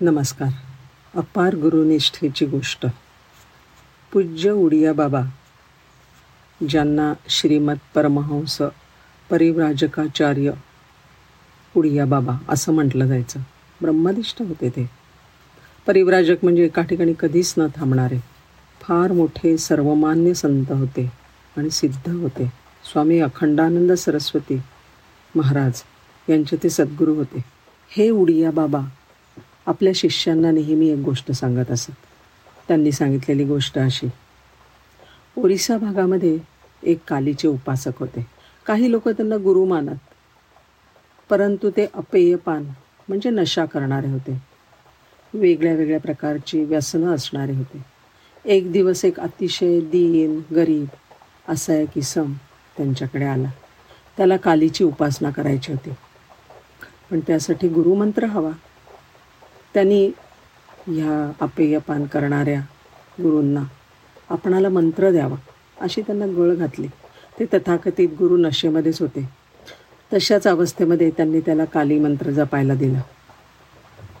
नमस्कार. अपार गुरुनिष्ठेची गोष्ट. पूज्य उडिया बाबा ज्यांना श्रीमद परमहंस परिव्राजकाचार्य उडिया बाबा असं म्हटलं जायचं. ब्रह्मनिष्ठ होते ते. परिव्राजक म्हणजे एका ठिकाणी कधीच न थांबणारे. फार मोठे सर्वमान्य संत होते आणि सिद्ध होते. स्वामी अखंडानंद सरस्वती महाराज यांचे ते सद्गुरू होते. हे उडिया बाबा आपल्या शिष्यांना नेहमी एक गोष्ट सांगत असत. त्यांनी सांगितलेली गोष्ट अशी. ओरिसा भागामध्ये एक कालीचे उपासक होते. काही लोक त्यांना गुरु मानत परंतु ते अपेयपान म्हणजे नशा करणारे होते. वेगळ्या वेगळ्या प्रकारची व्यसनं असणारे होते. एक दिवस एक अतिशय दीन गरीब असा एक इसम त्यांच्याकडे आला. त्याला कालीची उपासना करायची होती. पण त्यासाठी गुरुमंत्र हवा. त्यांनी ह्या अपेयपान करणाऱ्या गुरूंना आपणाला मंत्र द्यावा अशी त्यांना गळ घातली. ते तथाकथित गुरु नशेमध्येच होते. तशाच अवस्थेमध्ये त्यांनी त्याला काली मंत्र जपायला दिला.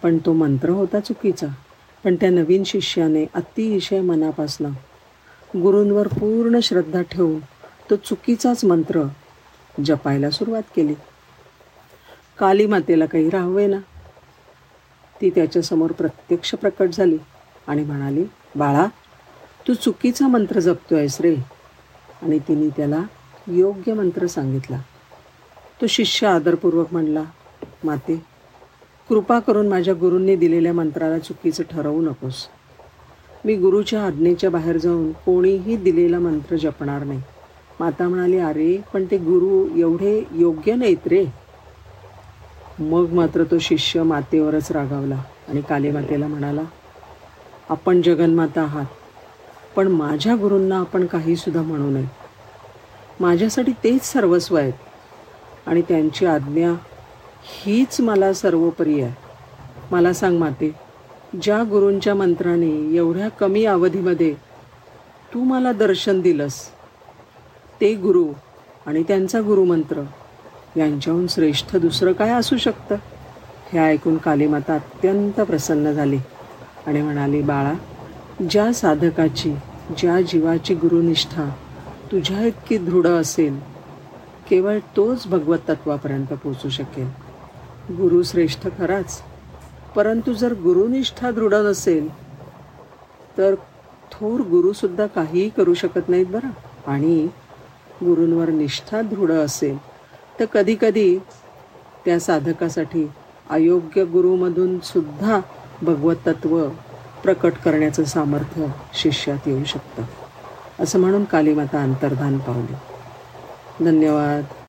पण तो मंत्र होता चुकीचा. पण त्या नवीन शिष्याने अतिशय मनापासनं गुरूंवर पूर्ण श्रद्धा ठेवून तो चुकीचाच मंत्र जपायला सुरुवात केली. काली मातेला काही राहावे ना? ती त्याच्यासमोर प्रत्यक्ष प्रकट झाली आणि म्हणाली बाळा तू चुकीचा मंत्र जपतो आहेस रे. आणि तिने त्याला योग्य मंत्र सांगितला. तो शिष्य आदरपूर्वक म्हणला माते कृपा करून माझ्या गुरूंनी दिलेल्या मंत्राला चुकीचं ठरवू नकोस. मी गुरुच्या आज्ञेच्या बाहेर जाऊन कोणीही दिलेला मंत्र जपणार नाही. माता म्हणाली अरे पण ते गुरु एवढे योग्य नाहीत रे. मग मात्र तो शिष्य मातेवरच रागावला आणि कालीमातेला म्हणाला आपण जगन्माता आहात पण माझ्या गुरूंना आपण काहीसुद्धा म्हणू नये. माझ्यासाठी तेच सर्वस्व आहेत आणि त्यांची आज्ञा हीच मला सर्वोपरी आहे. मला सांग माते ज्या गुरूंच्या मंत्राने एवढ्या कमी अवधीमध्ये तू मला दर्शन दिलंस ते गुरु आणि त्यांचा गुरुमंत्र यांच्याहून श्रेष्ठ दुसरं काय असू शकतं? हे ऐकून कालीमाता अत्यंत प्रसन्न झाली आणि म्हणाली बाळा ज्या साधकाची ज्या जीवाची गुरुनिष्ठा तुझ्या इतकी दृढ असेल केवळ तोच भगवत तत्वापर्यंत पोचू शकेल. गुरु श्रेष्ठ खराच. परंतु जर गुरुनिष्ठा दृढ नसेल तर थोर गुरुसुद्धा काहीही करू शकत नाहीत बरं. आणि गुरूंवर निष्ठा दृढ असेल तर कधीकधी त्या साधकासाठी अयोग्य गुरुमधून सुद्धा भगवत तत्व प्रकट करण्याचं सामर्थ्य शिष्यात येऊ शकतं. असं म्हणून कालीमाता अंतर्धान पावली. धन्यवाद.